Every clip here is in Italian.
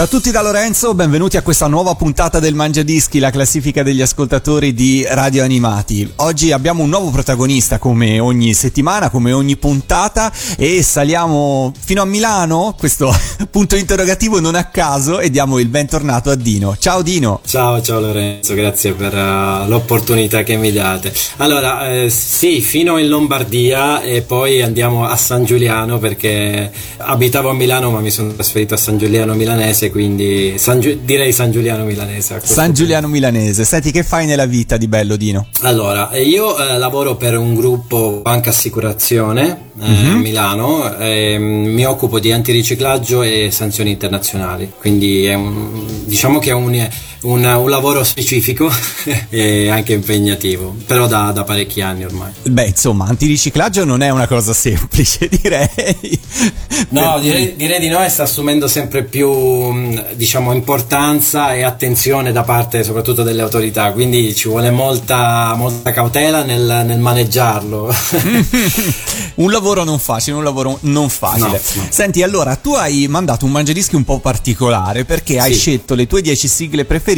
Ciao a tutti da Lorenzo, benvenuti a questa nuova puntata del Mangia Dischi, la classifica degli ascoltatori di Radio Animati. Oggi abbiamo un nuovo protagonista come ogni settimana, come ogni puntata e saliamo fino a Milano, questo punto interrogativo non a caso e diamo il bentornato a Dino. Ciao Dino. Ciao, ciao Lorenzo, grazie per uh, l'opportunità che mi date. Allora, eh, sì, fino in Lombardia e poi andiamo a San Giuliano perché abitavo a Milano ma mi sono trasferito a San Giuliano Milanese milanese, quindi San Gi- direi San Giuliano milanese. San Giuliano milanese. Senti, che fai nella vita di bello Dino? Allora, io eh, lavoro per un gruppo Banca Assicurazione eh, mm-hmm. a Milano, eh, mi occupo di antiriciclaggio e sanzioni internazionali, quindi è un, diciamo che è un, un, un lavoro specifico e anche impegnativo, però da, da, parecchi anni ormai. Beh, insomma, antiriciclaggio non è una cosa semplice, direi. No, direi, direi di no e sta assumendo sempre più diciamo, importanza e attenzione da parte soprattutto delle autorità, quindi ci vuole molta, molta cautela nel, nel maneggiarlo. un lavoro non facile, un lavoro non facile. No. Senti, allora, tu hai mandato un mangiadischi un po' particolare perché sì. hai scelto le tue 10 sigle preferite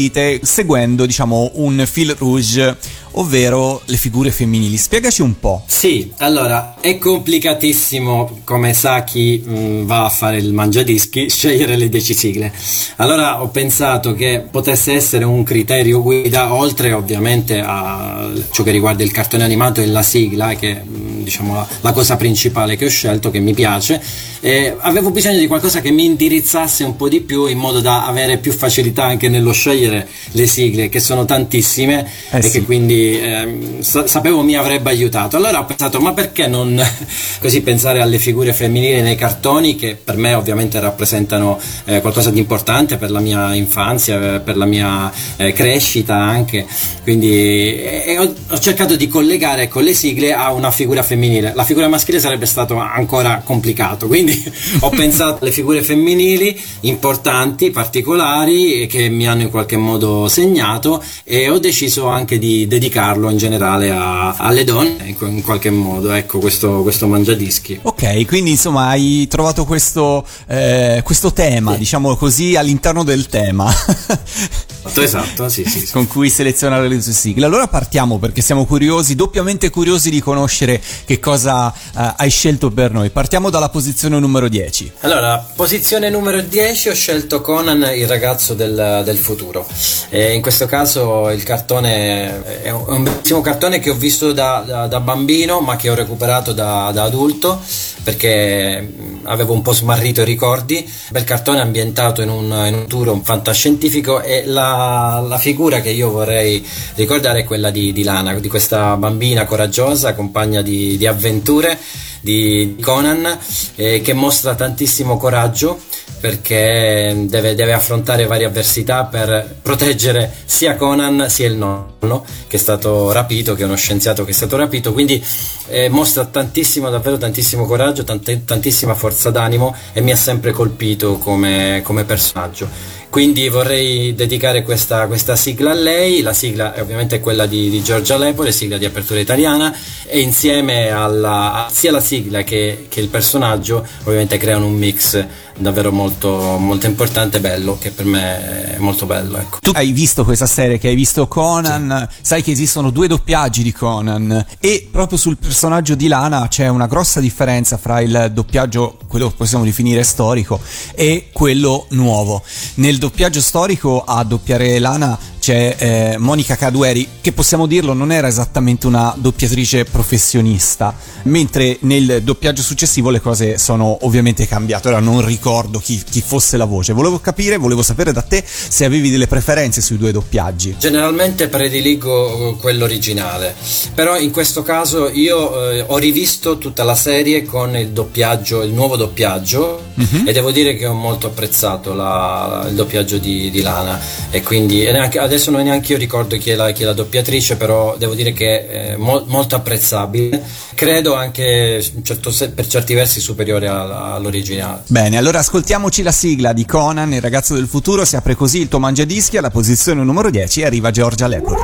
seguendo, diciamo, un fil rouge ovvero le figure femminili. Spiegaci un po'. Sì, allora è complicatissimo, come sa chi mh, mm, va a fare il mangiadischi, scegliere le 10 sigle. Allora ho pensato che potesse essere un criterio guida, oltre ovviamente a ciò che riguarda il cartone animato e la sigla, che mm, diciamo la, la cosa principale che ho scelto, che mi piace. E avevo bisogno di qualcosa che mi indirizzasse un po' di più in modo da avere più facilità anche nello scegliere le sigle, che sono tantissime eh e sì. che quindi eh, sapevo mi avrebbe aiutato. Allora ho pensato, ma perché non così pensare alle figure femminili nei cartoni che per me ovviamente rappresentano eh, qualcosa di importante per la mia infanzia, eh, per la mia eh, crescita anche. Quindi eh, ho, ho, cercato di collegare con le sigle a una figura femminile. La figura maschile sarebbe stato ancora complicato, quindi ho pensato alle figure femminili importanti, particolari, che mi hanno in qualche modo segnato e ho deciso anche di dedicarlo in generale a, alle donne in, qualche modo, ecco questo, questo mangiadischi. Ok, quindi insomma hai trovato questo, eh, questo tema, sì. diciamo così, all'interno del tema. esatto, sì, sì, sì. Con cui selezionare le tue sigle. Allora partiamo perché siamo curiosi, doppiamente curiosi di conoscere che cosa uh, hai scelto per noi. Partiamo dalla posizione numero 10. Allora, posizione numero 10 ho scelto Conan, il ragazzo del, del futuro. E in questo caso il cartone è un è un bellissimo cartone che ho visto da, da, da bambino ma che ho recuperato da, da, adulto perché avevo un po' smarrito i ricordi. Bel cartone ambientato in un, in un tour fantascientifico e la, la, figura che io vorrei ricordare è quella di, di Lana, di questa bambina coraggiosa, compagna di, di avventure di Conan, eh, che mostra tantissimo coraggio perché deve, deve, affrontare varie avversità per proteggere sia Conan sia il nonno che è stato rapito, che è uno scienziato che è stato rapito, quindi eh, mostra tantissimo, davvero tantissimo coraggio, tante, tantissima forza d'animo e mi ha sempre colpito come, come personaggio. Quindi vorrei dedicare questa, questa, sigla a lei, la sigla è ovviamente quella di, di Giorgia Lepore, sigla di apertura italiana, e insieme alla, sia la sigla che, che il personaggio ovviamente creano un mix davvero molto, molto importante e bello, che per me è molto bello. Ecco. Tu hai visto questa serie, che hai visto Conan, sì. sai che esistono due doppiaggi di Conan e proprio sul personaggio di Lana c'è una grossa differenza fra il doppiaggio, quello che possiamo definire storico, e quello nuovo. Nel doppiaggio storico a doppiare Lana c'è eh, Monica Cadueri, che possiamo dirlo non era esattamente una doppiatrice professionista, mentre nel doppiaggio successivo le cose sono ovviamente cambiate. Ora non ricordo chi, chi fosse la voce, volevo capire, volevo sapere da te se avevi delle preferenze sui due doppiaggi. Generalmente prediligo quello originale, però in questo caso io eh, ho rivisto tutta la serie con il doppiaggio, il nuovo doppiaggio, uh-huh. e devo dire che ho molto apprezzato la, il doppiaggio di, di Lana e quindi e neanche, adesso non neanche io ricordo chi è la, chi è la doppiatrice, però devo dire che è mo- molto apprezzabile. Credo anche certo, per certi versi superiore all'originale. Bene, allora ascoltiamoci la sigla di Conan, il ragazzo del futuro. Si apre così il tuo mangiadischi alla posizione numero 10 e arriva Giorgia Lepore.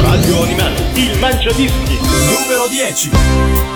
Radio Animati, il mangiadischi numero 10.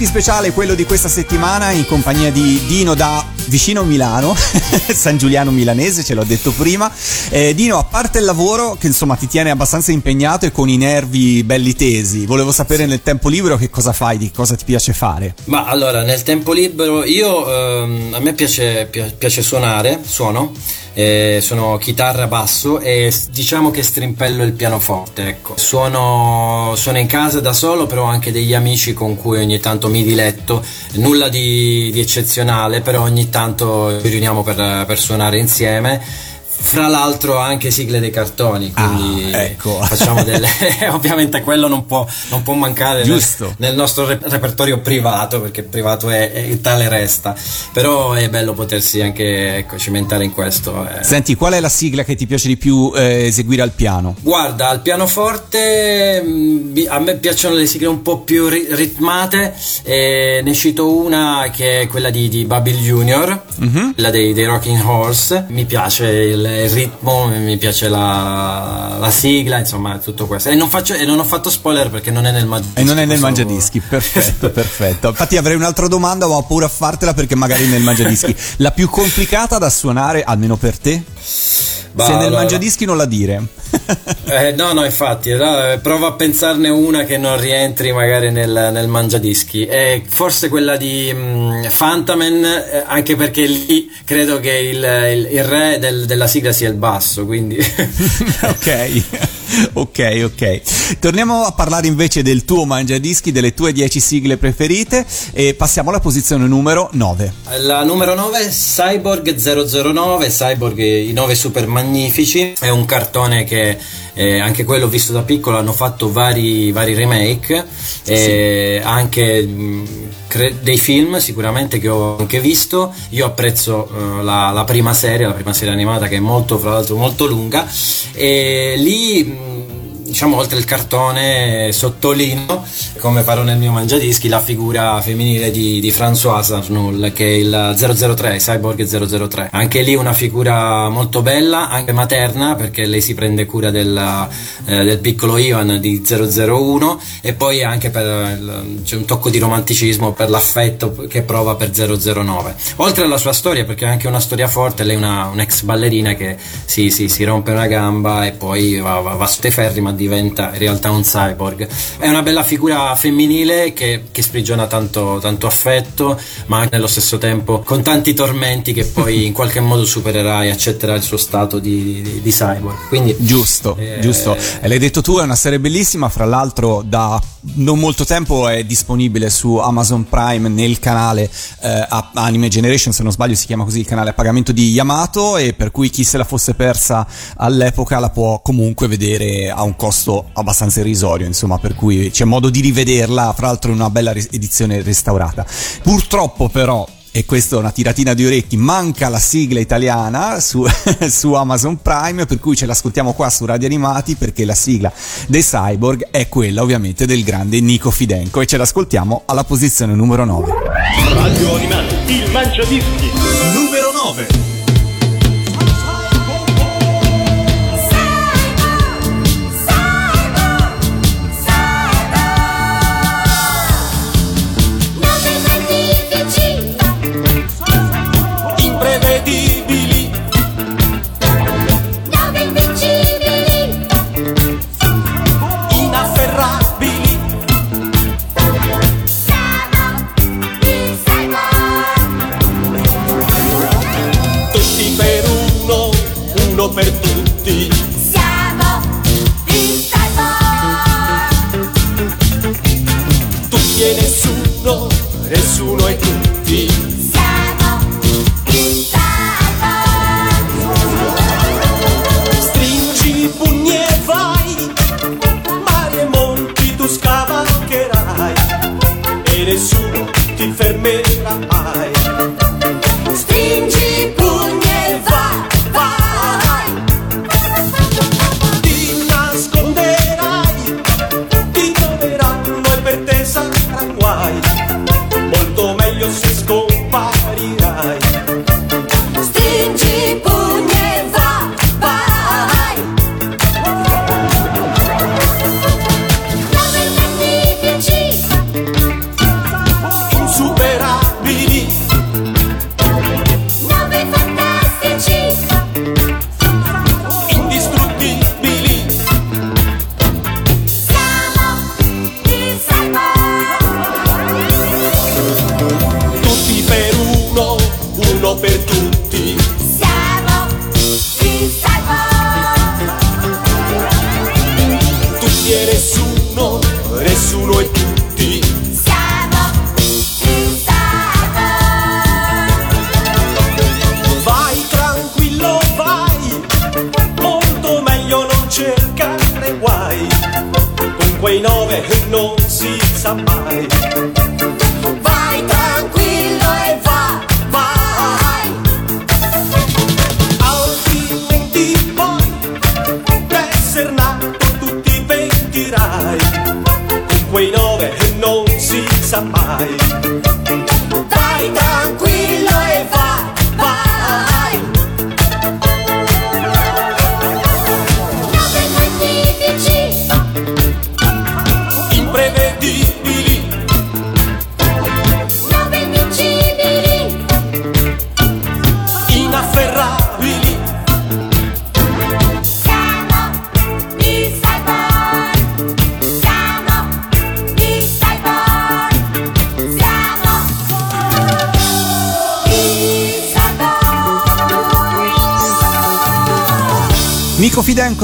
Mangiadischi speciale quello di questa settimana in compagnia di Dino da vicino Milano, San Giuliano milanese, ce l'ho detto prima. Eh, Dino, a parte il lavoro che insomma ti tiene abbastanza impegnato e con i nervi belli tesi, volevo sapere nel tempo libero che cosa fai, di cosa ti piace fare. Ma allora, nel tempo libero, io ehm, a me piace, pi- piace suonare, suono, eh, sono chitarra, basso e diciamo che strimpello il pianoforte, ecco. Suono, suono in casa da solo, però ho anche degli amici con cui ogni tanto mi diletto, nulla di, di eccezionale, però ogni tanto ci riuniamo per, per suonare insieme. Fra l'altro anche sigle dei cartoni, quindi Ah, ecco. facciamo delle... ovviamente quello non può, non può mancare nel- nel nostro re- repertorio privato, perché privato è, è tale resta, però è bello potersi anche ecco, cimentare in questo. eh. Senti, qual è la sigla che ti piace di più eh, eseguire al piano? Guarda, al pianoforte mh, bi- a me piacciono le sigle un po' più ri- ritmate, e ne cito una che è quella di, di Babil Junior, quella dei, dei Rocking Horse, mi piace il, il ritmo, mi piace la, la sigla, insomma tutto questo. E non, faccio- e non ho fatto spoiler perché non è nel mangiadischi. E non è nel mangiadischi, perfetto, perfetto. Infatti avrei un'altra domanda, ma ho paura a fartela perché magari nel mangiadischi. La più complicata da suonare, almeno per te? Bah, Se nel allora... mangiadischi non la dire. eh, no, no, infatti, no, prova a pensarne una che non rientri magari nel, nel mangiadischi. E forse quella di um, Fantamen, eh, anche perché lì credo che il, il, il re del, della sigla sia il basso, quindi... ok, ok, ok. Torniamo a parlare invece del tuo mangiadischi, delle tue 10 sigle preferite e passiamo alla posizione numero 9. La numero 9 è Cyborg 009, Cyborg i 9 super magnifici, è un cartone che eh, anche quello visto da piccolo hanno fatto vari, vari remake, eh, anche cre- dei film sicuramente che ho anche visto. Io apprezzo uh, la, la, prima serie, la prima serie animata che è molto, fra l'altro, molto lunga. E lì. Diciamo oltre il cartone sottolineo come farò nel mio mangiadischi la figura femminile di, di François Arnoul che è il 003 Cyborg 003 anche lì una figura molto bella anche materna perché lei si prende cura del, eh, del piccolo Ivan di 001 e poi anche per c'è un tocco di romanticismo per l'affetto che prova per 009 oltre alla sua storia perché è anche una storia forte lei è una, un'ex ballerina che si, si, si rompe una gamba e poi va, va, va su te ferri ma diventa in realtà un cyborg. È una bella figura femminile che, che sprigiona tanto, tanto affetto, ma nello stesso tempo con tanti tormenti che poi in qualche modo supererà e accetterà il suo stato di, di, di cyborg. Quindi, giusto, eh, giusto. E l'hai detto tu, è una serie bellissima, fra l'altro da non molto tempo è disponibile su Amazon Prime nel canale eh, Anime Generation, se non sbaglio si chiama così il canale a pagamento di Yamato e per cui chi se la fosse persa all'epoca la può comunque vedere a un costo costo abbastanza irrisorio, insomma, per cui c'è modo di rivederla, fra l'altro in una bella edizione restaurata. Purtroppo però e questa è una tiratina di orecchi, manca la sigla italiana su, su, Amazon Prime, per cui ce l'ascoltiamo qua su Radio Animati perché la sigla dei Cyborg è quella ovviamente del grande Nico Fidenco e ce l'ascoltiamo alla posizione numero 9. Radio Animati, il mangiadischi, numero 9.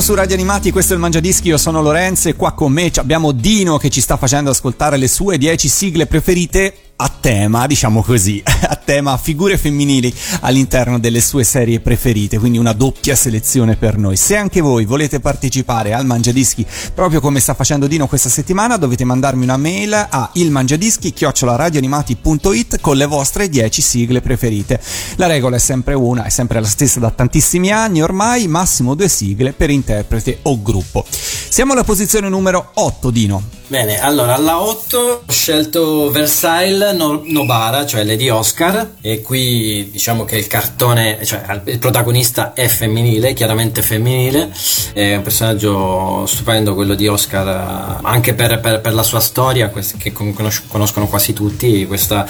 Su Radio Animati, questo è il Mangiadischi, io sono Lorenzo e qua con me abbiamo Dino che ci sta facendo ascoltare le sue 10 sigle preferite a tema, diciamo così, a tema figure femminili all'interno delle sue serie preferite, quindi una doppia selezione per noi. Se anche voi volete partecipare al Mangiadischi proprio come sta facendo Dino questa settimana, dovete mandarmi una mail a ilmangiadischi@radioanimati.it con le vostre 10 sigle preferite. La regola è sempre una, è sempre la stessa da tantissimi anni, ormai massimo due sigle per interprete o gruppo. Siamo alla posizione numero 8, Dino. Bene, allora alla 8 ho scelto Versailles Nobara, cioè Lady Oscar, e qui diciamo che il cartone, cioè il protagonista è femminile, chiaramente femminile, è un personaggio stupendo quello di Oscar, anche per, per, per la sua storia, che conoscono quasi tutti, questa,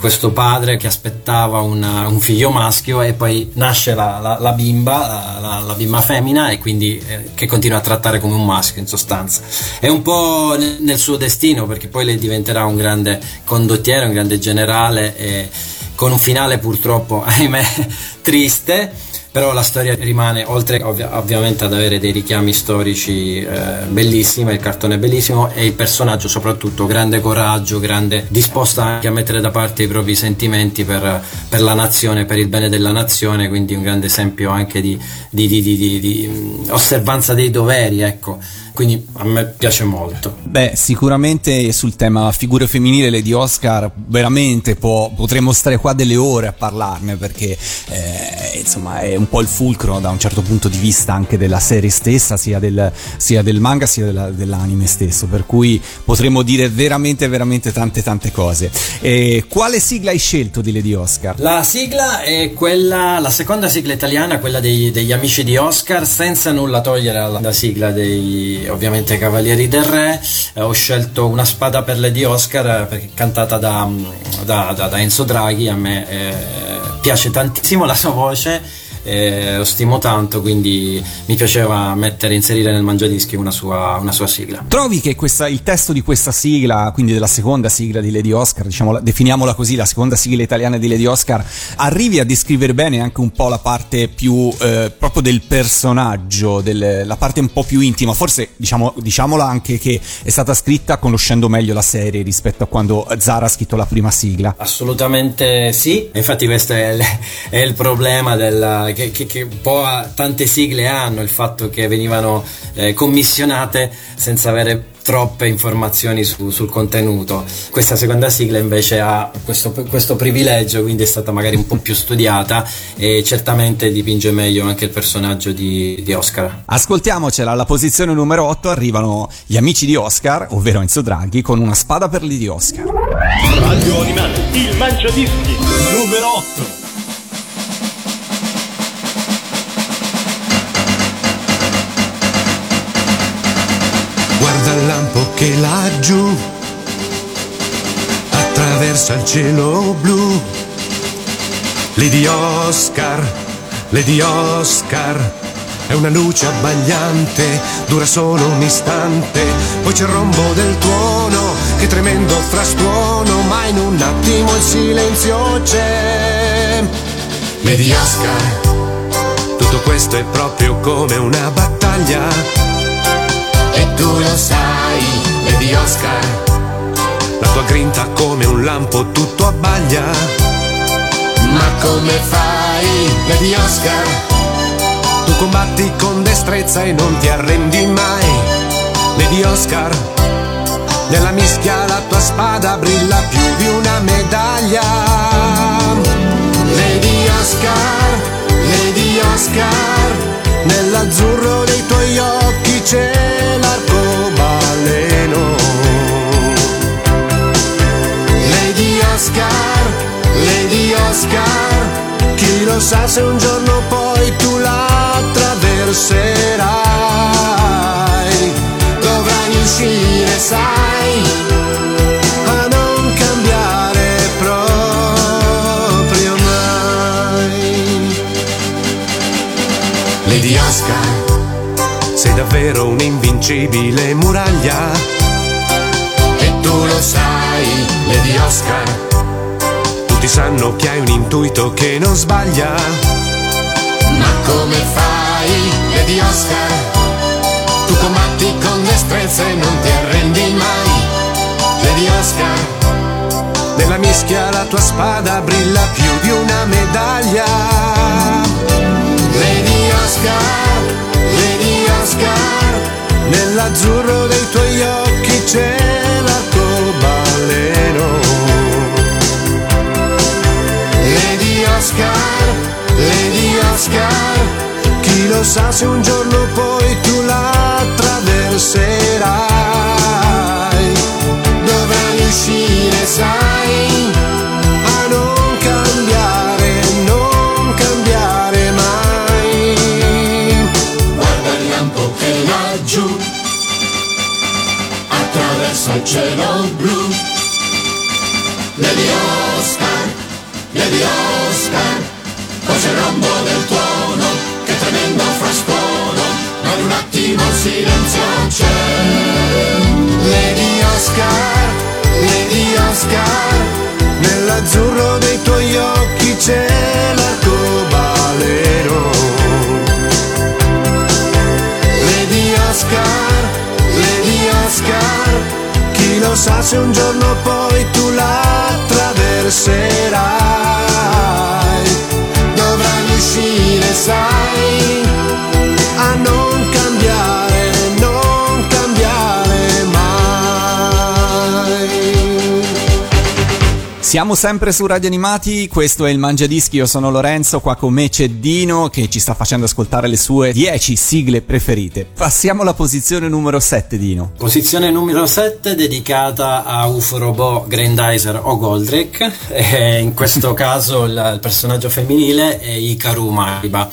questo padre che aspettava una, un figlio maschio e poi nasce la, la, la bimba, la, la, bimba femmina, e quindi eh, che continua a trattare come un maschio in sostanza. È un po' nel suo destino perché poi lei diventerà un grande condottiero, un grande generale e con un finale purtroppo, ahimè, triste. Però la storia rimane, oltre ovvi- ovviamente ad avere dei richiami storici eh, bellissimi, il cartone è bellissimo e il personaggio soprattutto grande coraggio, grande disposta anche a mettere da parte i propri sentimenti per, per la nazione, per il bene della nazione, quindi un grande esempio anche di, di, di, di mm, osservanza dei doveri, ecco quindi a me piace molto. Beh, sicuramente sul tema figure femminili di Oscar veramente può, potremmo stare qua delle ore a parlarne perché eh, insomma è un po' il fulcro da un certo punto di vista anche della serie stessa, sia del, sia del manga sia della, dell'anime stesso, per cui potremmo dire veramente veramente tante tante cose. E quale sigla hai scelto di Lady Oscar? La sigla è quella, la seconda sigla italiana, quella dei, degli amici di Oscar, senza nulla togliere alla sigla dei ovviamente Cavalieri del Re, eh, ho scelto Una spada per Lady Oscar perché cantata da, da, da, da Enzo Draghi, a me eh, piace tantissimo la sua voce eh, lo stimo tanto, quindi mi piaceva mettere, inserire nel mangiadischi una sua, una sua sigla. Trovi che questa, il testo di questa sigla, quindi della seconda sigla di Lady Oscar, diciamo, definiamola così, la seconda sigla italiana di Lady Oscar, arrivi a descrivere bene anche un po' la parte più eh, proprio del personaggio, del, la parte un po' più intima, forse diciamo, diciamola anche che è stata scritta conoscendo meglio la serie rispetto a quando Zara ha scritto la prima sigla. Assolutamente sì, infatti questo è il, è il problema della che, che, che, un po' tante sigle hanno il fatto che venivano eh, commissionate senza avere troppe informazioni su, sul contenuto. Questa seconda sigla invece ha questo, questo, privilegio, quindi è stata magari un po' più studiata e certamente dipinge meglio anche il personaggio di, di Oscar. Ascoltiamocela, alla posizione numero 8 arrivano gli amici di Oscar, ovvero Enzo Draghi, con una spada per lì di Oscar. Radio Animale, il mangiadischi, numero 8. Che laggiù attraversa il cielo blu. Lady Oscar, Lady Oscar, è una luce abbagliante, dura solo un istante, poi c'è il rombo del tuono, che tremendo frastuono, ma in un attimo il silenzio c'è. Lady Oscar, tutto questo è proprio come una battaglia e tu lo sai, Lady Oscar. La tua grinta come un lampo tutto abbaglia. Ma come fai, Lady Oscar? Tu combatti con destrezza e non ti arrendi mai, Lady Oscar. Nella mischia la tua spada brilla più di una medaglia. Lady Oscar, Lady Oscar, nell'azzurro dei tuoi occhi c'è Lo sa se un giorno poi tu la attraverserai. Dovrai uscire, sai, a non cambiare proprio mai. Lady Oscar, sei davvero un'invincibile muraglia. E tu lo sai, sanno che hai un intuito che non sbaglia. Ma come fai? Lady Oscar, tu combatti con destrezza e non ti arrendi mai, Lady Oscar. Nella mischia la tua spada brilla più di una medaglia. Lady Oscar, Lady Oscar, nell'azzurro dei tuoi occhi c'è l'arcobaleno. Oscar, Lady Oscar, chi lo sa se un giorno poi tu la attraverserai. Dovrai uscire, sai, a non cambiare, non cambiare mai. Guarda il lampo che laggiù attraverso il cielo blu. Lady Oscar, Lady Oscar, rombo del tuono, che tremendo frastuono, ma in un attimo il silenzio c'è. Lady Oscar, Lady Oscar, nell'azzurro dei tuoi occhi c'è l'arcobaleno. Lady Oscar, Lady Oscar, chi lo sa se un giorno poi tu la attraverserai. Riuscire, sai, a non cambiare, Siamo sempre su Radio Animati, questo è il Mangiadischi, io sono Lorenzo, qua con me c'è Dino che ci sta facendo ascoltare le sue 10 sigle preferite. Passiamo alla posizione numero 7 Dino. Posizione numero 7 dedicata a UFO Robot Grandizer o Goldrake. E in questo caso il, il personaggio femminile è Hikaru Maiba.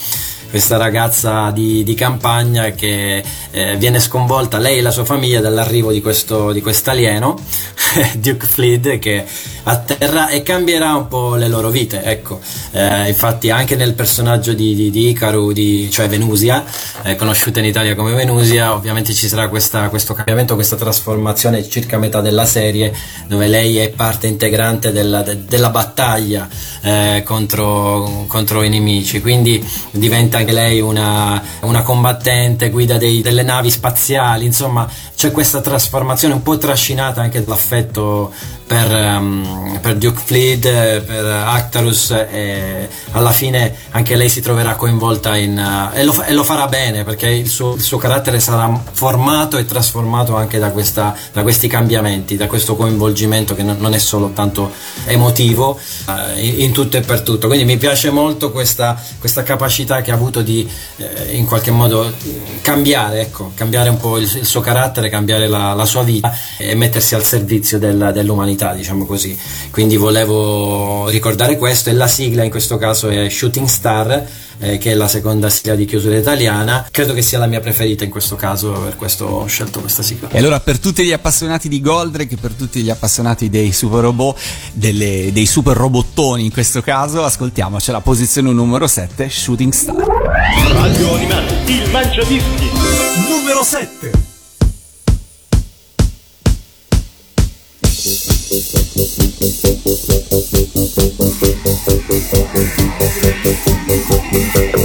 Questa ragazza di, di campagna che eh, viene sconvolta, lei e la sua famiglia, dall'arrivo di questo di quest'alieno, Duke Fleet, che atterra e cambierà un po' le loro vite. Ecco, Eh, infatti, anche nel personaggio di, di, di Ikaru, di- cioè Venusia, eh, conosciuta in Italia come Venusia, ovviamente ci sarà questa- questo cambiamento, questa trasformazione circa metà della serie, dove lei è parte integrante della, de- della battaglia eh, contro, contro i nemici. Quindi diventa anche lei una, una combattente, guida dei- delle navi spaziali, insomma, c'è questa trasformazione un po' trascinata anche dall'affetto per, ehm, per Duke Fleet, per Actarus e alla fine anche lei si troverà coinvolta in, eh, e, lo, e lo farà bene perché il suo, il suo carattere sarà formato e trasformato anche da, questa- da questi cambiamenti, da questo coinvolgimento che non, non è solo tanto emotivo eh, in, in tutto e per tutto. Quindi mi piace molto questa, questa capacità che ha avuto di eh, in qualche modo cambiare, ecco, cambiare un po' il, il suo carattere, cambiare la, la sua vita e mettersi al servizio del- dell'umanità, diciamo così. Quindi volevo ricordare questo e la sigla in questo caso è Shooting Star. Eh, che è la seconda sigla di chiusura italiana, credo che sia la mia preferita in questo caso, per questo ho scelto questa sigla. E allora per tutti gli appassionati di Goldrake, per tutti gli appassionati dei super robot, delle- dei super robottoni in questo caso, ascoltiamoci la posizione numero 7, Shooting Star. Radio Animati, il Mangiadischi. Numero 7. My UFO robot in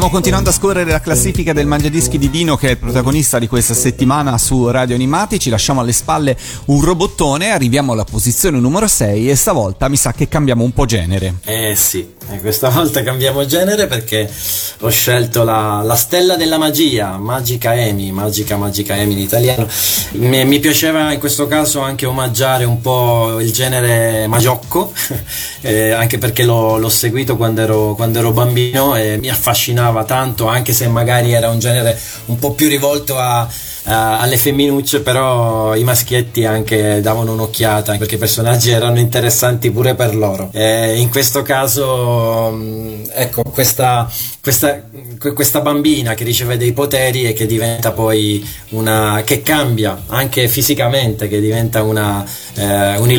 Stiamo continuando a scorrere la classifica del Mangiadischi di Dino che è il protagonista di questa settimana su Radio Animati, ci lasciamo alle spalle un robottone, arriviamo alla posizione numero 6 e stavolta mi sa che cambiamo un po' genere. Eh sì, eh, questa volta cambiamo genere perché ho scelto la, la stella della magia, Magica Emi, Magica Magica Emi in italiano. Mi, mi, piaceva in questo caso anche omaggiare un po' il genere magiocco, eh, anche perché l'ho, l'ho seguito quando ero, quando ero bambino e mi affascinava tanto, anche se magari era un genere un po' più rivolto a, alle femminucce, però i maschietti anche davano un'occhiata perché i personaggi erano interessanti pure per loro. E in questo caso, mm, ecco, questa, questa, questa bambina che riceve dei poteri e che diventa poi una che cambia anche fisicamente, che diventa una, eh, un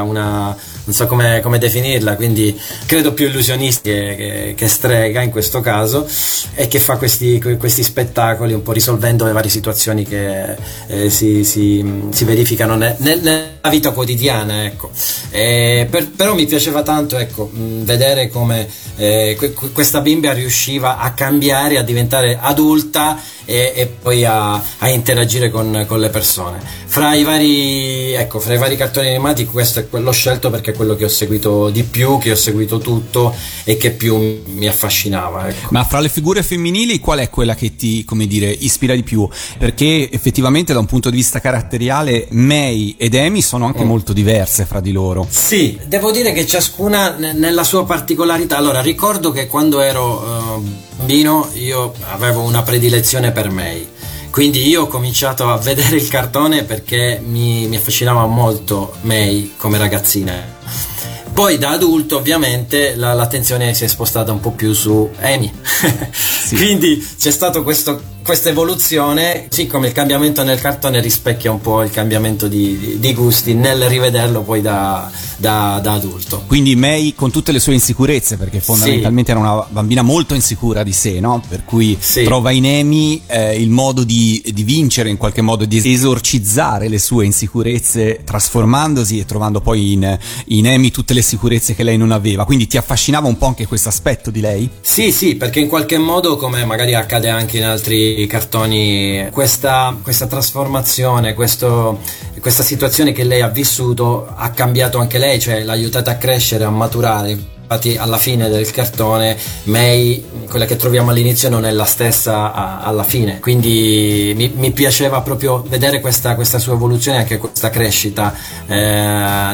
una non so come, come, definirla, quindi credo più illusionista che, che, che, strega in questo caso e che fa questi, questi, spettacoli un po' risolvendo le varie situazioni che eh, si, si, si, verificano ne, ne, nella vita quotidiana. Ecco. Per, però mi piaceva tanto ecco, vedere come eh, questa bimba riusciva a cambiare, a diventare adulta e, e poi a, a interagire con, con, le persone. Fra i, vari, ecco, fra i vari cartoni animati questo è quello scelto perché è quello che ho seguito di più, che ho seguito tutto e che più mi affascinava. Ecco. Ma fra le figure femminili qual è quella che ti, come dire, ispira di più? Perché effettivamente da un punto di vista caratteriale May ed Amy sono anche mm. molto diverse fra di loro. Sì, devo dire che ciascuna n- nella sua particolarità. Allora, ricordo che quando ero uh, bambino io avevo una predilezione per May. Quindi io ho cominciato a vedere il cartone perché mi, mi affascinava molto May come ragazzina. Poi da adulto ovviamente la, l'attenzione si è spostata un po' più su Amy. sì. Quindi c'è stato questo questa evoluzione, sì come il cambiamento nel cartone rispecchia un po' il cambiamento di, di, di gusti nel rivederlo poi da, da, da, adulto. Quindi May con tutte le sue insicurezze, perché fondamentalmente sì. era una bambina molto insicura di sé, no? per cui sì. trova in Amy eh, il modo di, di, vincere, in qualche modo di esorcizzare le sue insicurezze, trasformandosi e trovando poi in, in Amy tutte le sicurezze che lei non aveva. Quindi ti affascinava un po' anche questo aspetto di lei? Sì, sì, perché in qualche modo, come magari accade anche in altri cartoni, questa, questa trasformazione, questo, questa situazione che lei ha vissuto ha cambiato anche lei, cioè l'ha aiutata a crescere, a maturare infatti alla fine del cartone May, quella che troviamo all'inizio, non è la stessa a, alla fine. Quindi mi, mi piaceva proprio vedere questa, questa, sua evoluzione, anche questa crescita eh,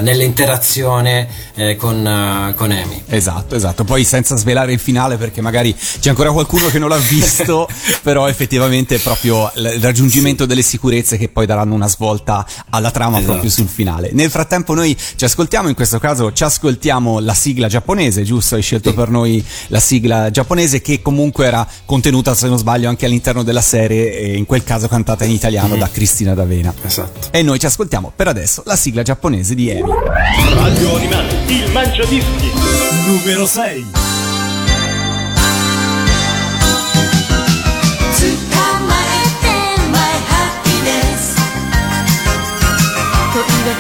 nell'interazione eh, con, uh, con Amy. Esatto, esatto. Poi senza svelare il finale, perché magari c'è ancora qualcuno che non l'ha visto, però effettivamente è proprio il raggiungimento sì. delle sicurezze che poi daranno una svolta alla trama esatto. proprio sul finale. Nel frattempo noi ci ascoltiamo, in questo caso ci ascoltiamo la sigla giapponese giapponese, giusto? Hai scelto sì. per noi la sigla giapponese che comunque era contenuta, se non sbaglio, anche all'interno della serie e in quel caso cantata in italiano mm. da Cristina D'Avena. Esatto. E noi ci ascoltiamo per adesso la sigla giapponese di Emi. Radio Animati, il mangiadischi, numero 6.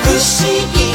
不思議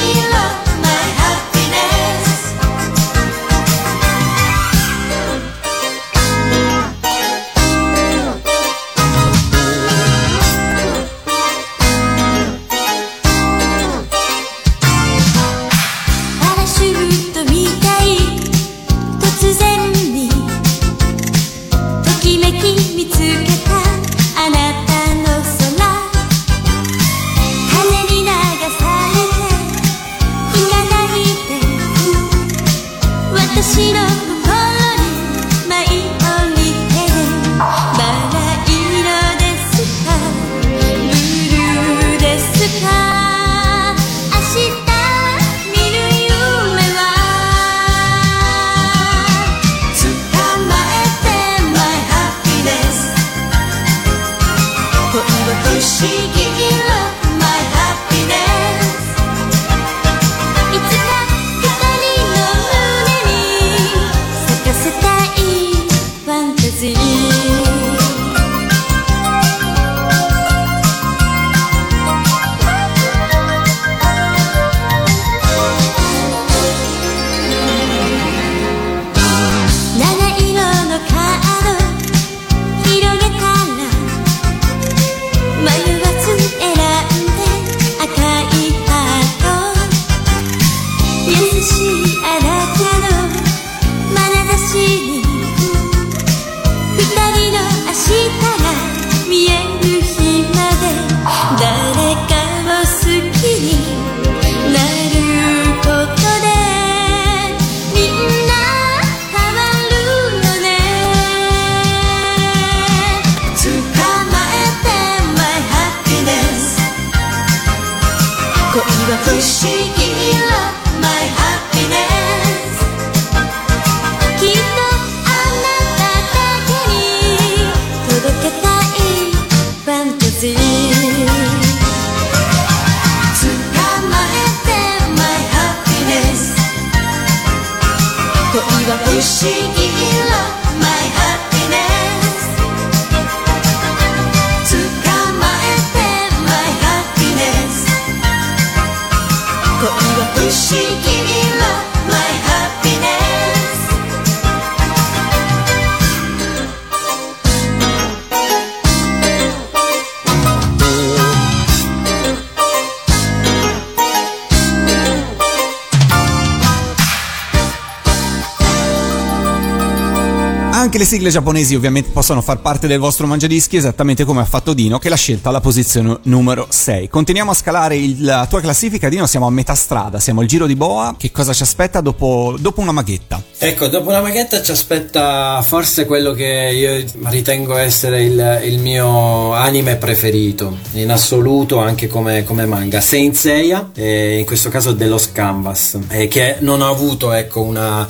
sigle giapponesi ovviamente possono far parte del vostro mangiadischi esattamente come ha fatto Dino che l'ha scelta alla posizione numero 6. Continuiamo a scalare il- la tua classifica Dino, siamo a metà strada, siamo al giro di boa, che cosa ci aspetta dopo, dopo una maghetta? Ecco, dopo una maghetta ci aspetta forse quello che io ritengo essere il, il mio anime preferito, in assoluto anche come, come manga, Saint Seiya, in questo caso dello Canvas, che non ha avuto ecco, una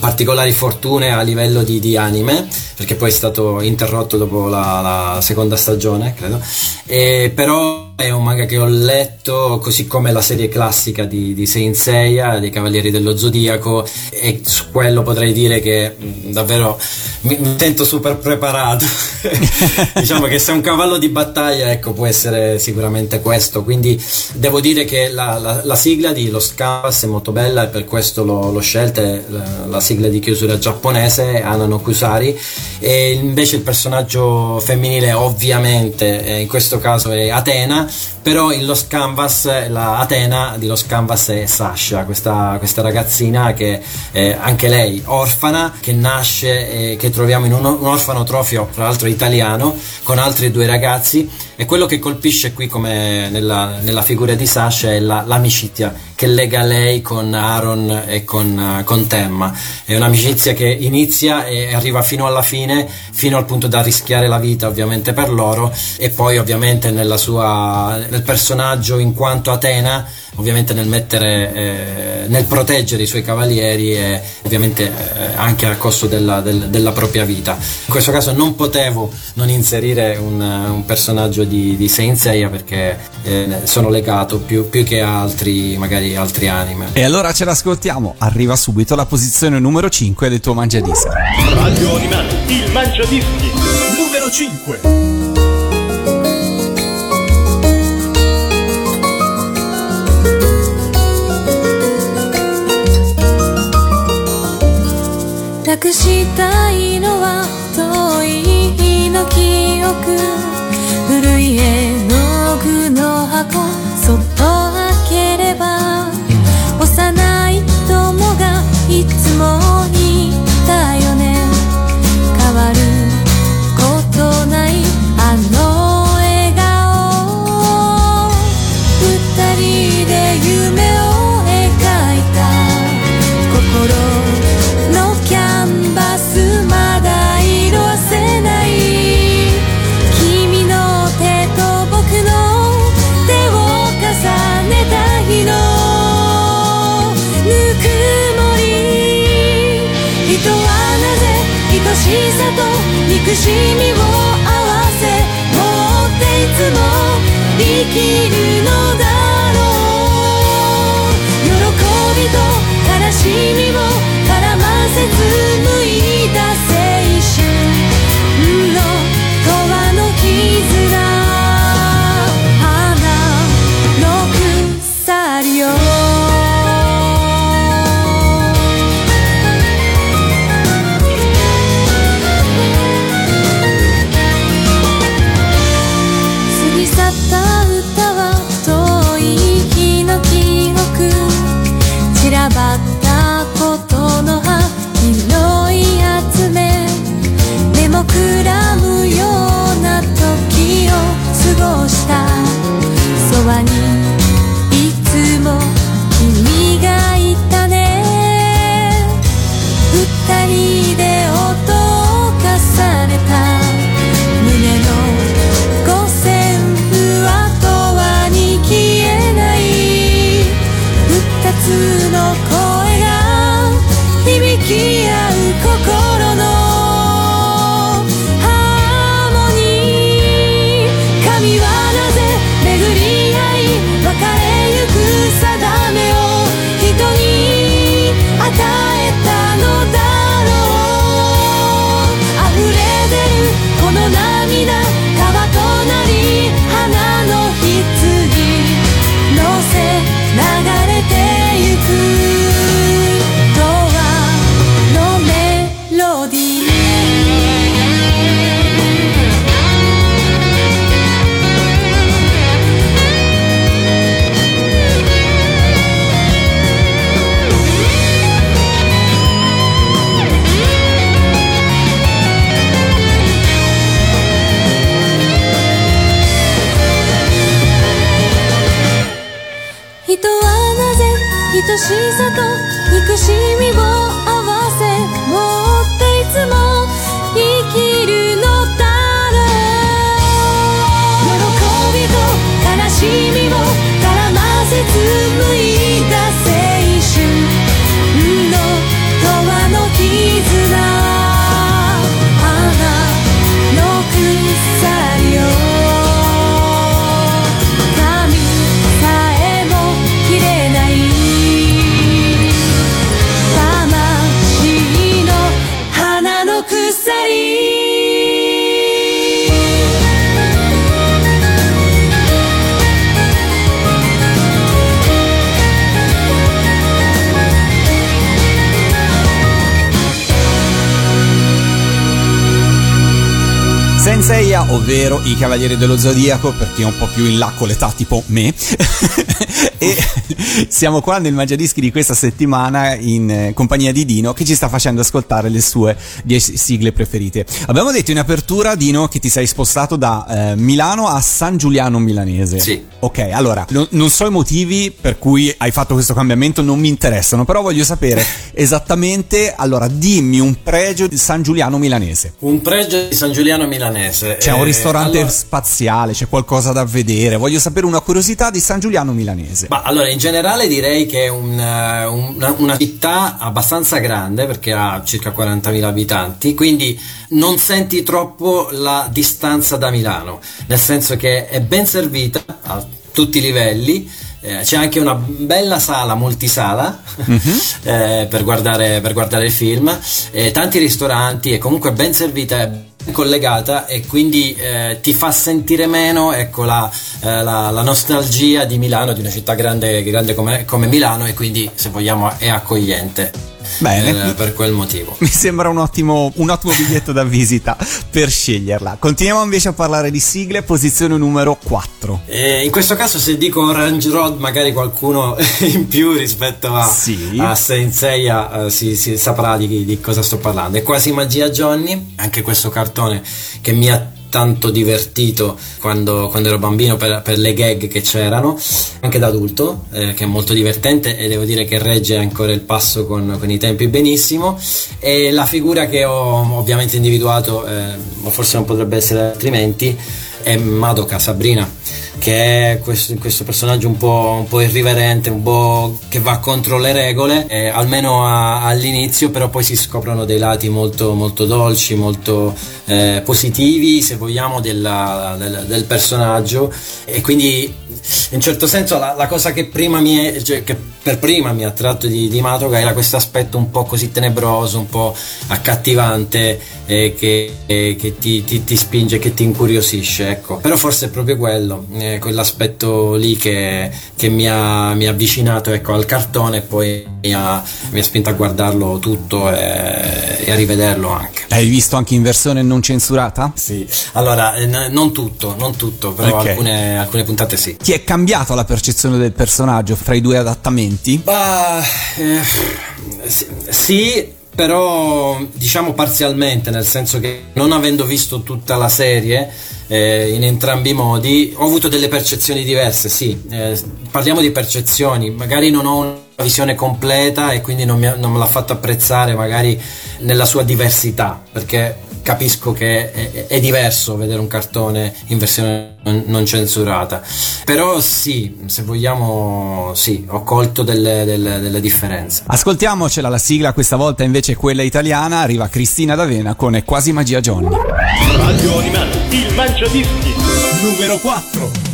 particolari fortune a livello di, di anime, perché poi è stato interrotto dopo la, la seconda stagione, credo, Eh, però è un manga che ho letto così come la serie classica di, di Saint Seiya, dei Cavalieri dello Zodiaco e su quello potrei dire che davvero mi, mi sento super preparato. diciamo che se è un cavallo di battaglia ecco può essere sicuramente questo, quindi devo dire che la, la- la sigla di Los Canvas è molto bella e per questo l'ho, l'ho scelta, la, la sigla di chiusura giapponese, Anano Kusari e invece il personaggio femminile ovviamente eh, in questo caso è Atena però in Los Canvas la Atena di Los Canvas è Sasha questa, questa ragazzina che è anche lei orfana che nasce e che troviamo in un, un orfanotrofio tra l'altro italiano con altri due ragazzi. E quello che colpisce qui come nella, nella figura di Sasha è la- l'amicizia che lega lei con Aaron e con, eh, con Temma. È un'amicizia che inizia e arriva fino alla fine fino al punto da rischiare la vita ovviamente per loro. E poi ovviamente nella sua, nel personaggio in quanto Atena ovviamente nel mettere eh, nel proteggere i suoi cavalieri e ovviamente eh, anche a costo della, del- della propria vita in questo caso non potevo non inserire un, eh, un personaggio di, di Saint Seiya perché eh, sono legato più, più che a altri magari altri anime E allora ce l'ascoltiamo, arriva subito la posizione numero 5 del tuo mangiadischi. Radio Animati, il Mangiadischi, numero 5. したいのは遠い日の記憶古い絵の具の箱そっと開ければ幼い友がいつもいたよね変わる人はなぜ愛しさと憎しみを合わせ持っていつも生きるのだろう。喜びと悲しみを絡ませ紡いだ青春。の永遠の絆。膨らむような時を過ごした。そばに Senseiya, ovvero i Cavalieri dello Zodiaco, per chi è un po' più in là con l'età tipo me. e siamo qua nel Mangiadischi di questa settimana in eh, compagnia di Dino che ci sta facendo ascoltare le sue 10 sigle preferite. Abbiamo detto in apertura, Dino, che ti sei spostato da eh, Milano a San Giuliano Milanese. Sì. Ok, allora, no- non so i motivi per cui hai fatto questo cambiamento, non mi interessano, però voglio sapere esattamente, allora, dimmi un pregio di San Giuliano Milanese. Un pregio di San Giuliano Milanese. C'è un Eh, ristorante allora- spaziale, c'è qualcosa da vedere. Voglio sapere una curiosità di San Giuliano Milanese. Ma allora, in generale direi che è un, eh, una, una città abbastanza grande perché ha circa 40.000 abitanti, quindi non senti troppo la distanza da Milano, nel senso che è ben servita a tutti i livelli. eh, c'è anche una bella sala multisala eh, per, guardare, per guardare il film, eh, tanti ristoranti e comunque ben servita collegata e quindi eh, ti fa sentire meno ecco, la, eh, la- la nostalgia di Milano, di una città grande, grande come, come Milano e quindi se vogliamo è accogliente Bene. eh, per quel motivo. Mi sembra un ottimo, un ottimo biglietto da visita per sceglierla. Continuiamo invece a parlare di sigle, posizione numero 4. Eh, in questo caso se dico Orange Road magari qualcuno in più rispetto a, Sì. a Saint Seiya eh, si, si saprà di, di cosa sto parlando. È quasi magia Johnny, anche questo cartone che mi ha tanto divertito quando, quando ero bambino per, per le gag che c'erano, anche da adulto, eh, che è molto divertente e devo dire che regge ancora il passo con, con i tempi benissimo. E la figura che ho ovviamente individuato, eh, ma forse non potrebbe essere altrimenti, è Madoka Sabrina che è questo, questo personaggio un po', un po' irriverente, un po' che va contro le regole, eh, almeno a- all'inizio, però poi si scoprono dei lati molto, molto dolci, molto eh, positivi, se vogliamo, della- del, del personaggio. E quindi in certo senso la, la cosa che prima mi è, cioè, che per prima mi ha attratto di, di Matoga era questo aspetto un po' così tenebroso, un po' accattivante eh, che, eh, che ti, ti- ti spinge, che ti incuriosisce, ecco. Però forse è proprio quello, eh, quell'aspetto lì che, che mi, ha, mi ha avvicinato ecco, al cartone e poi mi ha, mi ha spinto a guardarlo tutto e, e a rivederlo anche. Hai visto anche in versione non censurata? Sì, allora eh, non tutto, non tutto, però Ok. alcune, alcune puntate sì. Ti è cambiata la percezione del personaggio fra i due adattamenti? Bah, eh, sì, però diciamo parzialmente, nel senso che non avendo visto tutta la serie eh, in entrambi i modi, ho avuto delle percezioni diverse, sì. Eh, parliamo di percezioni, magari non ho una visione completa e quindi non, mi non me l'ha fatto apprezzare magari nella sua diversità, perché capisco che è, è diverso vedere un cartone in versione non, censurata. Però sì, se vogliamo, sì, ho colto delle, delle- delle differenze. Ascoltiamocela la sigla, questa volta invece quella italiana, arriva Cristina D'Avena con È quasi magia Johnny. Radio Animati, il Mangiadischi. Numero 4.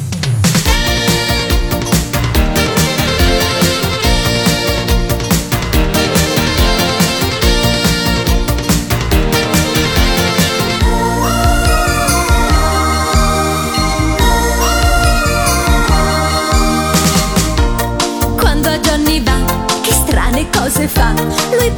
Cose fa. Lui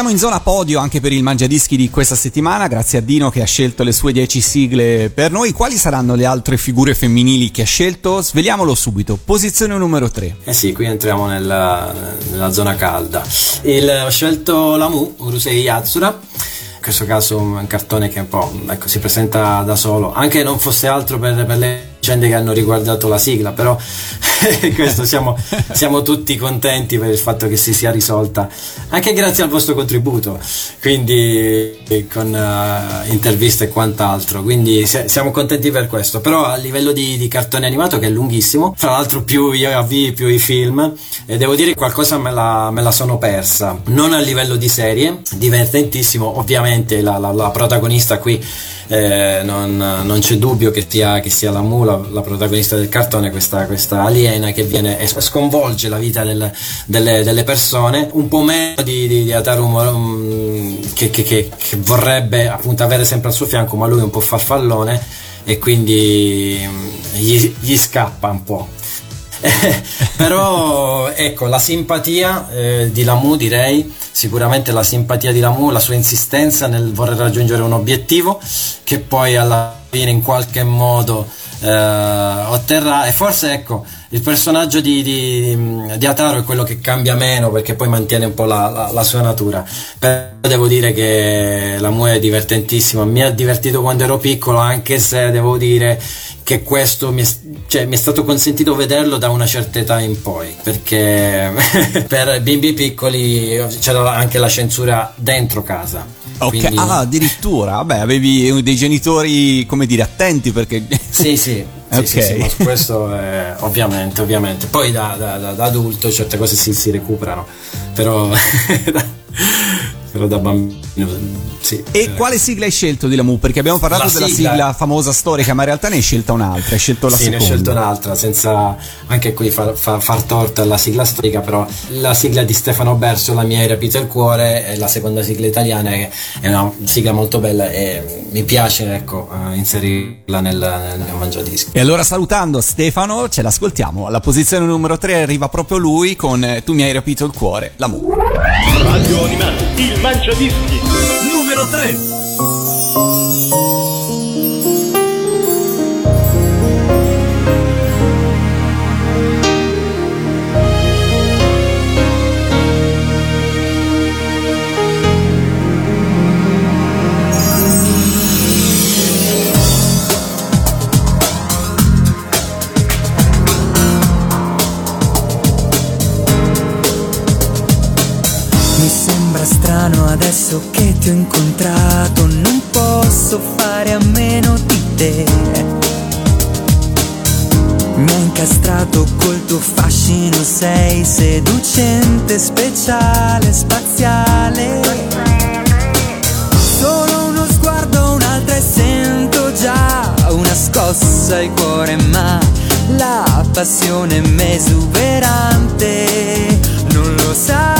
Arriviamo in zona podio anche per il Mangiadischi di questa settimana, grazie a Dino che ha scelto le sue 10 sigle per noi. Quali saranno le altre figure femminili che ha scelto? Sveliamolo subito. Posizione numero 3. Eh sì, qui entriamo nella, nella zona calda. Il, ho scelto la Mu, Urusei Yatsura. In questo caso un cartone che un po' ecco, si presenta da solo, anche non fosse altro per, per le vicende che hanno riguardato la sigla, però questo siamo, siamo, tutti contenti per il fatto che si sia risolta, anche grazie al vostro contributo, quindi con uh, interviste e quant'altro, quindi se, siamo contenti per questo, però a livello di, di, cartone animato che è lunghissimo, fra l'altro più io AV più i film, e devo dire qualcosa me la, me la, sono persa, non a livello di serie, divertentissimo, ovviamente la, la, la protagonista qui eh, non, non, c'è dubbio che sia, che sia la mula la protagonista del cartone, questa, questa aliena che viene sconvolge la vita del, delle, delle, persone, un po' meno di, di, di Ataru um, che, che, che, che, vorrebbe appunto avere sempre al suo fianco, ma lui è un po' farfallone e quindi um, gli, gli scappa un po'. però ecco la simpatia eh, di Lamu direi sicuramente la simpatia di Lamu la sua insistenza nel voler raggiungere un obiettivo che poi alla fine in qualche modo eh, otterrà. E forse ecco il personaggio di, di, di, Ataro è quello che cambia meno perché poi mantiene un po' la, la, la sua natura. Però devo dire che la Mu è divertentissima mi ha divertito quando ero piccolo anche se devo dire che questo mi è, cioè, mi è stato consentito vederlo da una certa età in poi perché per bimbi piccoli c'era anche la censura dentro casa. Ok, Quindi... ah, addirittura, vabbè, avevi dei genitori, come dire, attenti perché... Sì, sì, okay. sì, sì, sì questo è, ovviamente, ovviamente. Poi da, da, da, adulto certe cose si, si recuperano, però, però da bambino sì. E eh. quale sigla hai scelto di Lamu? Perché abbiamo parlato la della sigla... sigla famosa storica, ma in realtà ne hai scelta un'altra, hai scelto la sì, seconda. ne ho scelto un'altra, senza anche qui far, far, far torto alla sigla storica, però la sigla di Stefano Berso, La mia hai rapito il cuore, è la seconda sigla italiana, è una sigla molto bella e mi piace ecco, uh, inserirla nel, nel Mangiadischi. E allora salutando Stefano, ce l'ascoltiamo. Alla posizione numero 3 arriva proprio lui con eh, Tu mi hai rapito il cuore, Lamu. Radio Animale, il Mangiadischi numero 3. Adesso che ti ho incontrato non posso fare a meno di te. Mi ha incastrato col tuo fascino, sei seducente, speciale, spaziale. Solo uno sguardo, un'altra e sento già una scossa al cuore, ma la passione m'è esuberante, non lo sai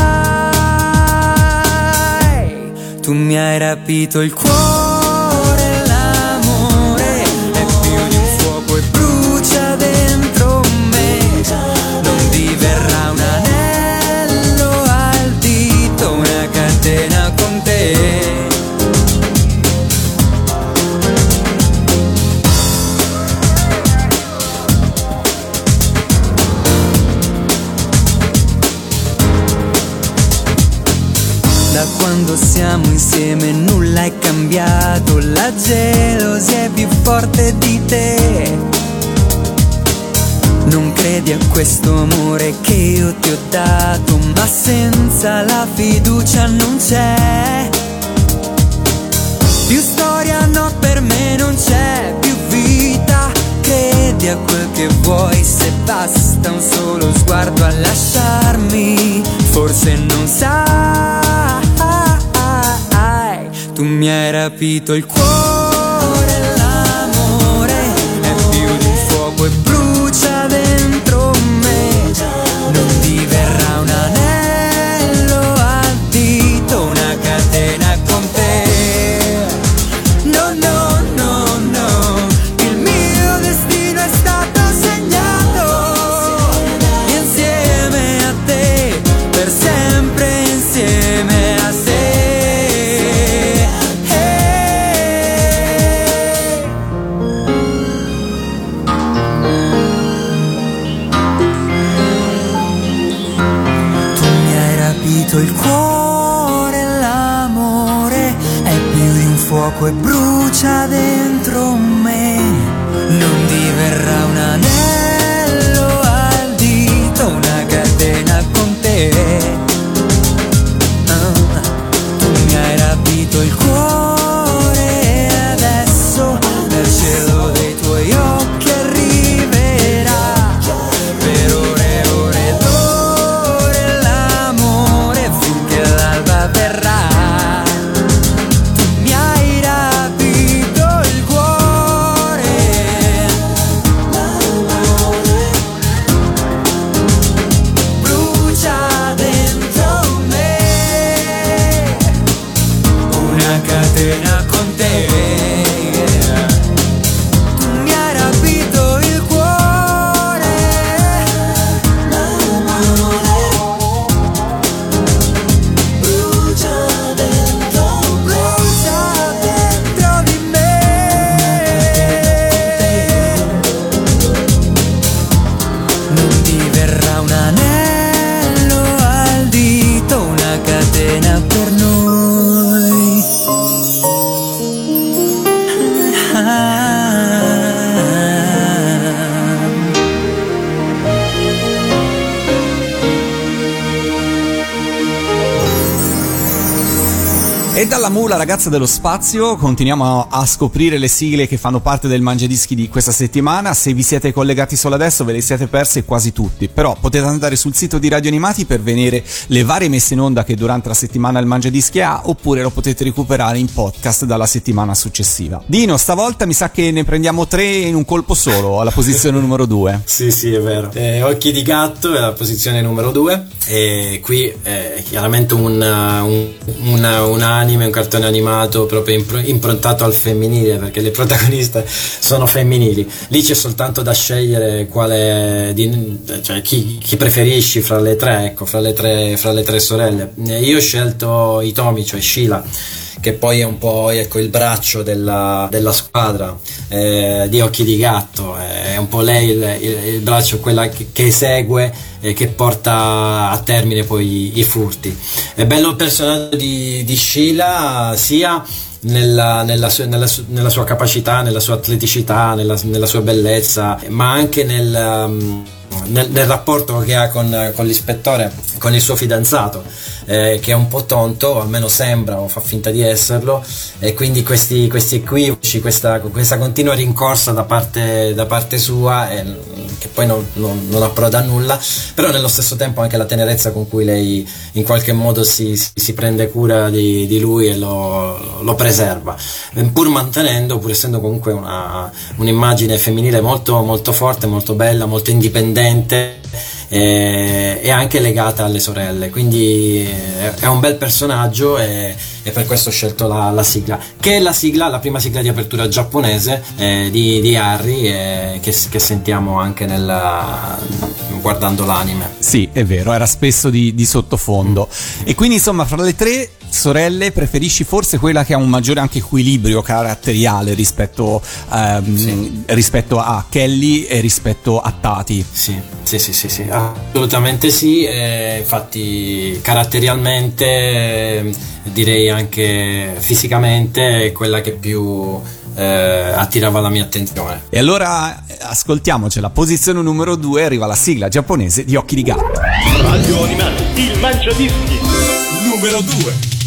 tu mi hai rapito il cuore, insieme nulla è cambiato, la gelosia è più forte di te. Non credi a questo amore che io ti ho dato, ma senza la fiducia non c'è. Più storia no, per me non c'è più vita. Credi a quel che vuoi se basta un solo sguardo a lasciarmi. Forse non sai tu mi hai rapito il cuore, ragazza dello spazio continuiamo a scoprire le sigle che fanno parte del Mangiadischi di questa settimana. Se vi siete collegati solo adesso ve le siete perse quasi tutti, però potete andare sul sito di Radio Animati per vedere le varie messe in onda che durante la settimana il Mangiadischi ha, oppure lo potete recuperare in podcast dalla settimana successiva. Dino, stavolta mi sa che ne prendiamo tre in un colpo solo, alla posizione numero due. Sì, sì, è vero. Eh, Occhi di gatto è la posizione numero due e qui è chiaramente un, un, un, un anime, un cartone animato proprio impro- improntato al femminile perché le protagoniste sono femminili. Lì c'è soltanto da scegliere quale di- cioè chi, chi preferisci fra le tre, ecco, fra le tre, fra le tre sorelle. Io ho scelto Itomi, cioè Sheila che poi è un po' ecco, il braccio della, della squadra eh, di Occhi di Gatto, è un po' lei il, il- il braccio, quella che, che esegue e che porta a termine poi i, furti. È bello il personaggio di, di Sheila sia nella, nella sua, nella su- nella sua capacità, nella sua atleticità, nella, nella sua bellezza, ma anche nel... um, nel, nel rapporto che ha con, con l'ispettore, con il suo fidanzato, eh, che è un po' tonto, almeno sembra o fa finta di esserlo, e quindi questi, questi equivoci, questa, questa continua rincorsa da parte, da parte sua, eh, che poi non, non, non approda a nulla, però nello stesso tempo anche la tenerezza con cui lei in qualche modo si, si, si prende cura di, di lui e lo, lo preserva, eh, pur mantenendo, pur essendo comunque una, un'immagine femminile molto, molto forte, molto bella, molto indipendente e anche legata alle sorelle. Quindi eh, è un bel personaggio e, e per questo ho scelto la, la sigla, che è la sigla, la prima sigla di apertura giapponese eh, di, di Harry eh, che, che sentiamo anche nella, guardando l'anime. Sì, è vero, era spesso di, di sottofondo. E quindi insomma, fra le tre sorelle preferisci forse quella che ha un maggiore anche equilibrio caratteriale rispetto, ehm, rispetto a Kelly e rispetto a Tati. Sì, sì, sì, sì, sì, assolutamente sì. eh, infatti, caratterialmente, direi anche fisicamente, è quella che più eh, attirava la mia attenzione. E allora eh, ascoltiamoci, la posizione numero due arriva la sigla giapponese di Occhi di Gatto. Radio Animati, il Mangiadischi. Numero 2.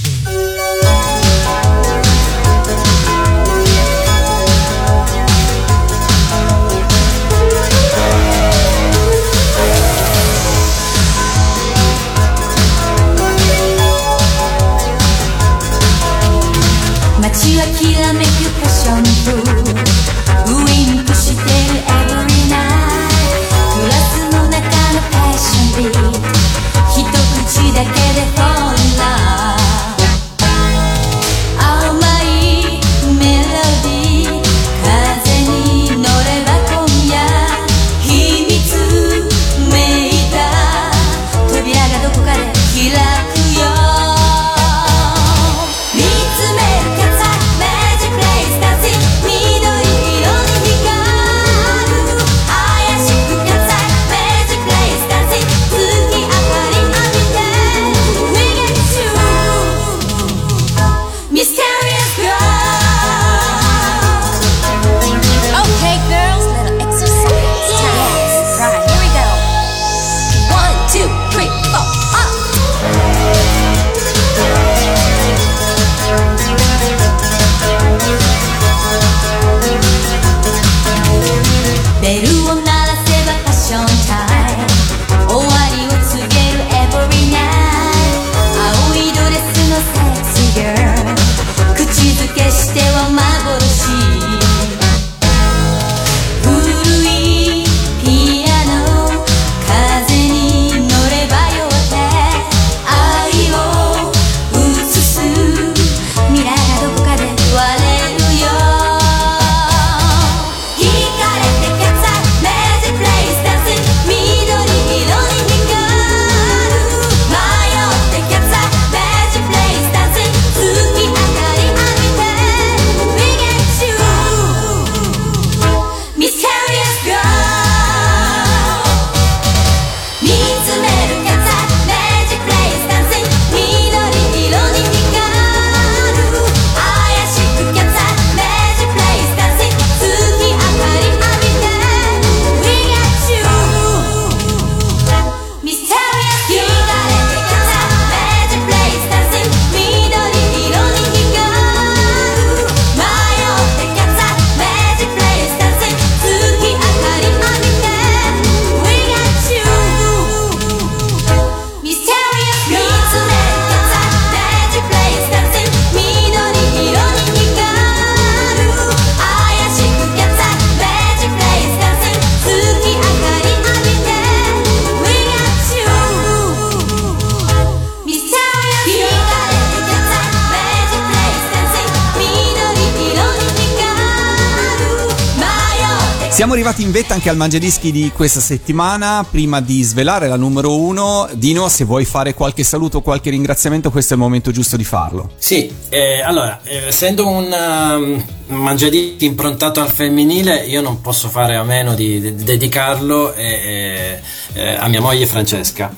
Anche al Mangiadischi di questa settimana. Prima di svelare la numero uno, Dino, se vuoi fare qualche saluto o qualche ringraziamento, questo è il momento giusto di farlo. Sì, eh, allora, eh, essendo un um, mangiadischi improntato al femminile, io non posso fare a meno di, di- di dedicarlo eh, eh, a mia moglie Francesca.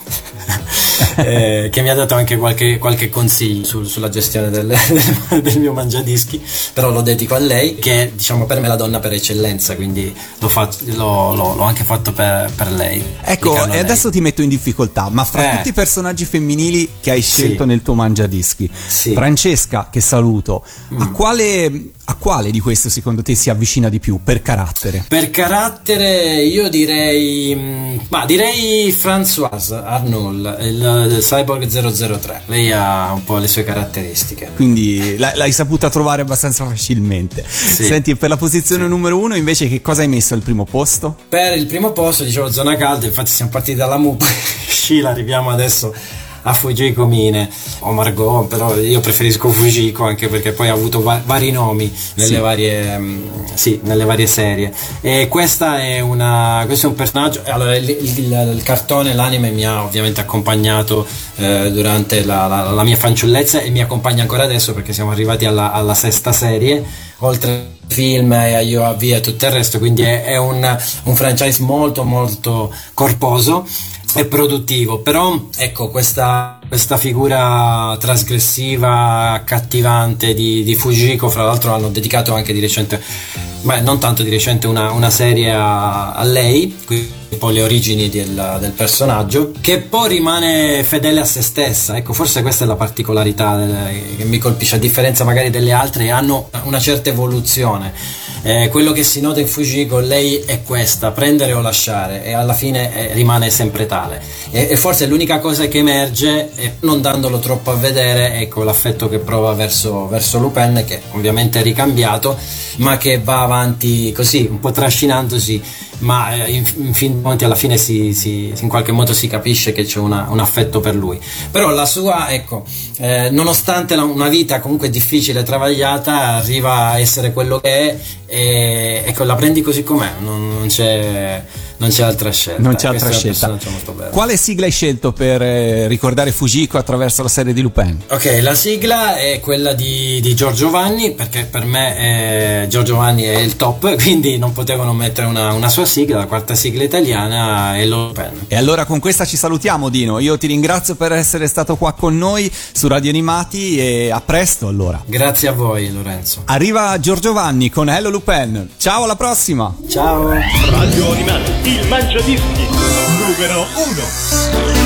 eh, che mi ha dato anche qualche, qualche consiglio sul- sulla gestione del, del mio mangiadischi, però lo dedico a lei, che è diciamo per me la donna per eccellenza, quindi l'ho, fat- l'ho- l'ho- l'ho anche fatto per, per lei. Ecco, e lei. adesso ti metto in difficoltà, ma fra Eh. tutti i personaggi femminili che hai scelto Sì. nel tuo Mangiadischi, Sì. Francesca, che saluto, Mm. a, quale, quale di questo secondo te si avvicina di più per carattere? Per carattere io direi, mm, ma direi Françoise Arnold, il, il Cyborg 003. Lei ha un po' le sue caratteristiche. Quindi l'hai, l'hai saputa trovare abbastanza facilmente. Senti, per la posizione numero uno invece che cosa hai messo al primo posto? Per il primo posto, dicevo zona calda, infatti siamo partiti dalla MUP, Scila, arriviamo adesso a Fujiko Mine o Margot, però io preferisco Fujiko anche perché poi ha avuto va- vari nomi nelle, Sì. varie, sì, nelle varie serie. E questa è una, questo è un personaggio, allora il, il- il cartone, l'anime mi ha ovviamente accompagnato eh, durante la, la- la mia fanciullezza e mi accompagna ancora adesso perché siamo arrivati alla, alla sesta serie, oltre al film e a Via e tutto il resto, quindi è, è un, un franchise molto molto corposo e produttivo, però ecco questa, questa figura trasgressiva, accattivante di, di Fujiko, fra l'altro hanno dedicato anche di recente, beh non tanto di recente, una, una serie a, a lei, qui un po' le origini del, del personaggio, che poi rimane fedele a se stessa, ecco forse questa è la particolarità del- che mi colpisce, a differenza magari delle altre, hanno una certa evoluzione. Eh, quello che si nota in Fujiko, lei è questa, prendere o lasciare, e alla fine eh, rimane sempre tale. E, e forse l'unica cosa che emerge, non dandolo troppo a vedere, ecco l'affetto che prova verso, verso Lupin, che ovviamente è ricambiato, ma che va avanti così, un po' trascinandosi, ma eh, in, in fin dei alla fine si, si- in qualche modo si capisce che c'è una- un affetto per lui. Però la sua, ecco, eh, nonostante la- una vita comunque difficile e travagliata, arriva a essere quello che è e ecco, la prendi così com'è, non, non c'è, non c'è altra scelta. Non c'è altra scelta. Quale sigla hai scelto per eh, ricordare Fujiko attraverso la serie di Lupin? Ok, la sigla è quella di, di Giorgio Vanni, perché per me eh, Giorgio Vanni è il top, quindi non potevano mettere una, una sua sigla, la quarta sigla italiana è Lupin. E allora con questa ci salutiamo Dino, io ti ringrazio per essere stato qua con noi su Radio Animati e a presto allora. Grazie a voi Lorenzo. Arriva Giorgio Vanni con Hello Lupin, ciao alla prossima! Ciao! Radio Animati, il mangiadischi numero 1.